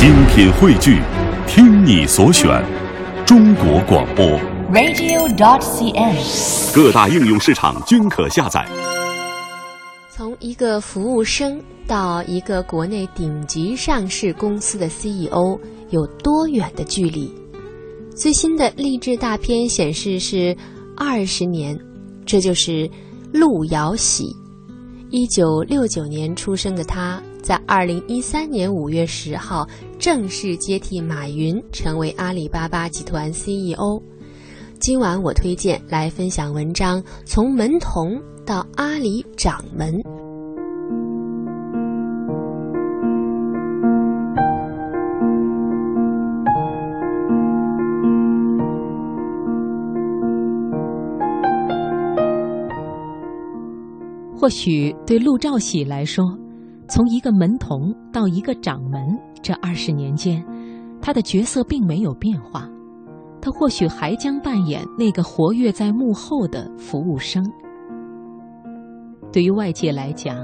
精品汇聚，听你所选，中国广播。radio.dot.cn，。各大应用市场均可下载。从一个服务生到一个国内顶级上市公司的 CEO 有多远的距离？最新的励志大片显示是二十年，这就是陆遥喜。一九六九年出生的他，在二零一三年五月十号正式接替马云，成为阿里巴巴集团 CEO。今晚我推荐来分享文章《从门童到阿里掌门》。或许对陆兆禧来说，从一个门童到一个掌门，这二十年间，他的角色并没有变化。他或许还将扮演那个活跃在幕后的服务生。对于外界来讲，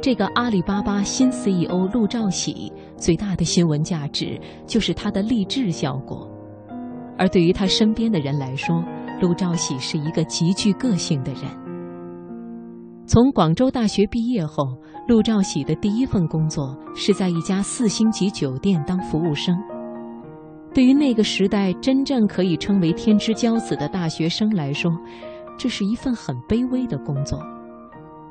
这个阿里巴巴新 CEO 陆兆禧最大的新闻价值就是他的励志效果；而对于他身边的人来说，陆兆禧是一个极具个性的人。从广州大学毕业后，陆兆禧的第一份工作是在一家四星级酒店当服务生。对于那个时代真正可以称为天之骄子的大学生来说，这是一份很卑微的工作。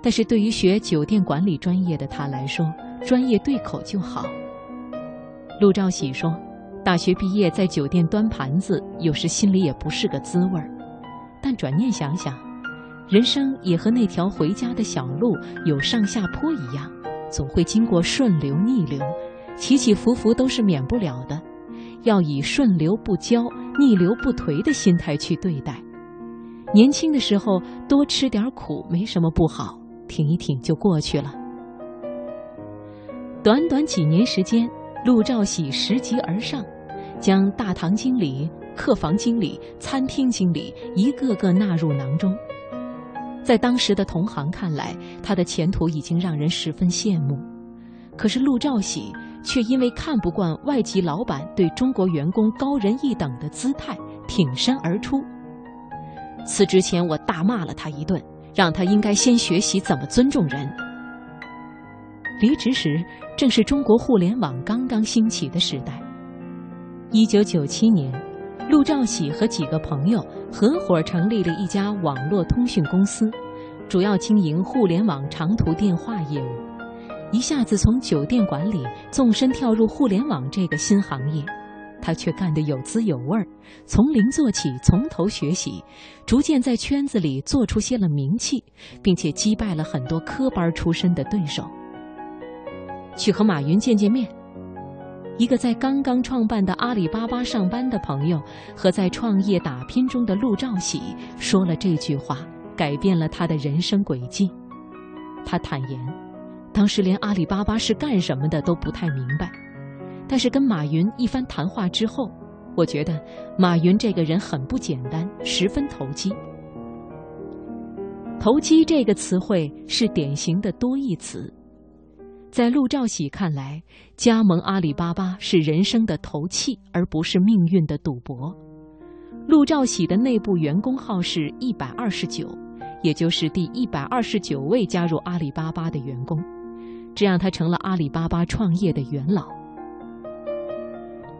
但是对于学酒店管理专业的他来说，专业对口就好。陆兆禧说：“大学毕业在酒店端盘子，有时心里也不是个滋味儿。但转念想想，人生也和那条回家的小路有上下坡一样，总会经过顺流逆流，起起伏伏都是免不了的。要以顺流不骄、逆流不颓的心态去对待。年轻的时候多吃点苦没什么不好，挺一挺就过去了。短短几年时间，陆兆禧拾级而上，将大堂经理、客房经理、餐厅经理一个个纳入囊中。在当时的同行看来，他的前途已经让人十分羡慕。可是陆兆禧却因为看不惯外籍老板对中国员工高人一等的姿态，挺身而出。辞职前，我大骂了他一顿，让他应该先学习怎么尊重人。离职时，正是中国互联网刚刚兴起的时代。一九九七年，陆兆禧和几个朋友合伙成立了一家网络通讯公司，主要经营互联网长途电话业务。一下子从酒店管理纵身跳入互联网这个新行业，他却干得有滋有味儿，从零做起，从头学习，逐渐在圈子里做出些了名气，并且击败了很多科班出身的对手。去和马云见见面。一个在刚刚创办的阿里巴巴上班的朋友和在创业打拼中的陆兆禧说了这句话，改变了他的人生轨迹。他坦言。当时连阿里巴巴是干什么的都不太明白，但是跟马云一番谈话之后，我觉得马云这个人很不简单，十分投机。投机这个词汇是典型的多义词，在陆兆禧看来，加盟阿里巴巴是人生的投气，而不是命运的赌博。陆兆禧的内部员工号是一百二十九，也就是第一百二十九位加入阿里巴巴的员工。这让他成了阿里巴巴创业的元老。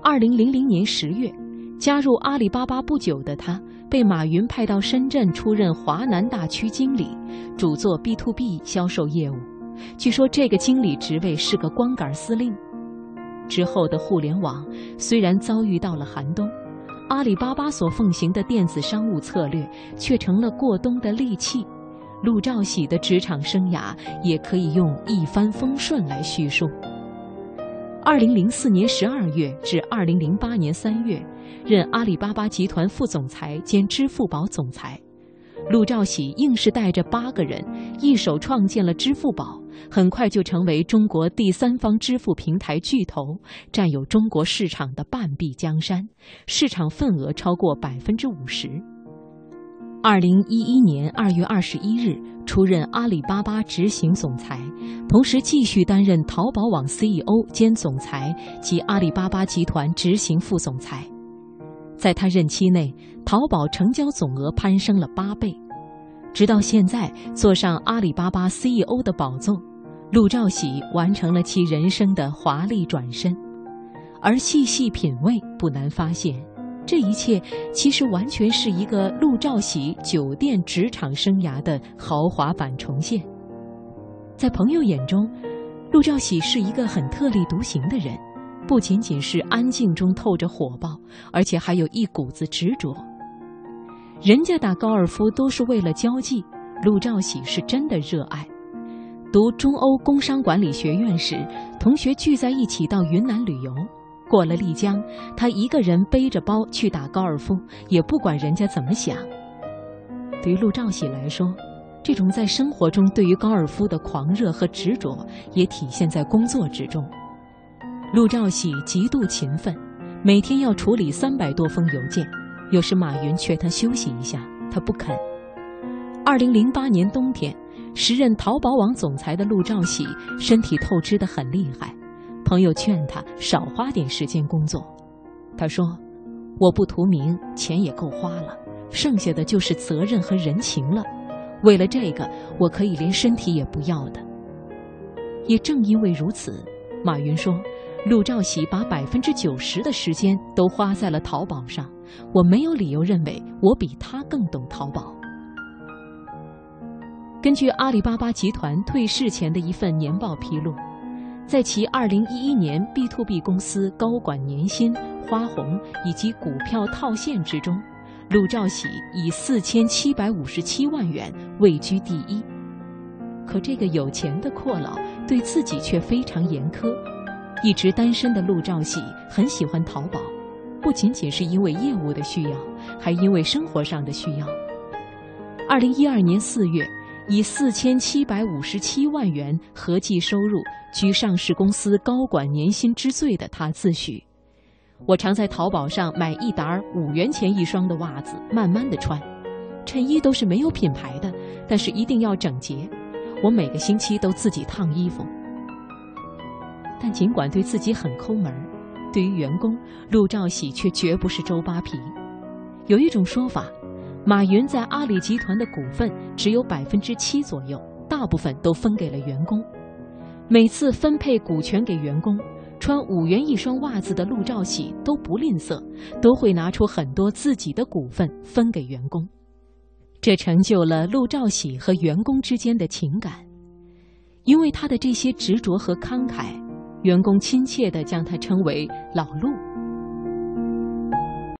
二零零零年十月，加入阿里巴巴不久的他，被马云派到深圳出任华南大区经理，主做 B to B 销售业务。据说这个经理职位是个光杆司令。之后的互联网虽然遭遇到了寒冬，阿里巴巴所奉行的电子商务策略却成了过冬的利器。陆兆禧的职场生涯也可以用一帆风顺来叙述。二零零四年十二月至二零零八年三月，任阿里巴巴集团副总裁兼支付宝总裁。陆兆禧硬是带着八个人，一手创建了支付宝，很快就成为中国第三方支付平台巨头，占有中国市场的半壁江山，市场份额超过百分之五十。二零一一年二月二十一日出任阿里巴巴执行总裁，同时继续担任淘宝网 CEO 兼总裁及阿里巴巴集团执行副总裁。在他任期内，淘宝成交总额攀升了八倍。直到现在，坐上阿里巴巴 CEO 的宝座，陆兆禧完成了其人生的华丽转身。而细细品味，不难发现。这一切其实完全是一个陆兆禧酒店职场生涯的豪华版重现。在朋友眼中，陆兆禧是一个很特立独行的人，不仅仅是安静中透着火爆，而且还有一股子执着。人家打高尔夫都是为了交际，陆兆禧是真的热爱。读中欧工商管理学院时，同学聚在一起到云南旅游。过了丽江，他一个人背着包去打高尔夫，也不管人家怎么想。对于陆兆禧来说，这种在生活中对于高尔夫的狂热和执着，也体现在工作之中。陆兆禧极度勤奋，每天要处理三百多封邮件，有时马云劝他休息一下，他不肯。二零零八年冬天，时任淘宝网总裁的陆兆禧身体透支得很厉害。朋友劝他少花点时间工作，他说：“我不图名，钱也够花了，剩下的就是责任和人情了。为了这个，我可以连身体也不要的。”也正因为如此，马云说：“陆兆禧把百分之九十的时间都花在了淘宝上，我没有理由认为我比他更懂淘宝。”根据阿里巴巴集团退市前的一份年报披露。在其2011年 B to B 公司高管年薪、花红以及股票套现之中，陆兆禧以4757万元位居第一。可这个有钱的阔佬对自己却非常严苛。一直单身的陆兆禧很喜欢淘宝，不仅仅是因为业务的需要，还因为生活上的需要。2012年4月。以四千七百五十七万元合计收入，居上市公司高管年薪之最的他自诩：“我常在淘宝上买一沓五元钱一双的袜子，慢慢的穿。衬衣都是没有品牌的，但是一定要整洁。我每个星期都自己烫衣服。但尽管对自己很抠门对于员工，陆兆禧却绝不是周扒皮。有一种说法。”马云在阿里集团的股份只有百分之七左右，大部分都分给了员工。每次分配股权给员工，穿五元一双袜子的陆兆禧都不吝啬，都会拿出很多自己的股份分给员工。这成就了陆兆禧和员工之间的情感。因为他的这些执着和慷慨，员工亲切地将他称为“老陆”。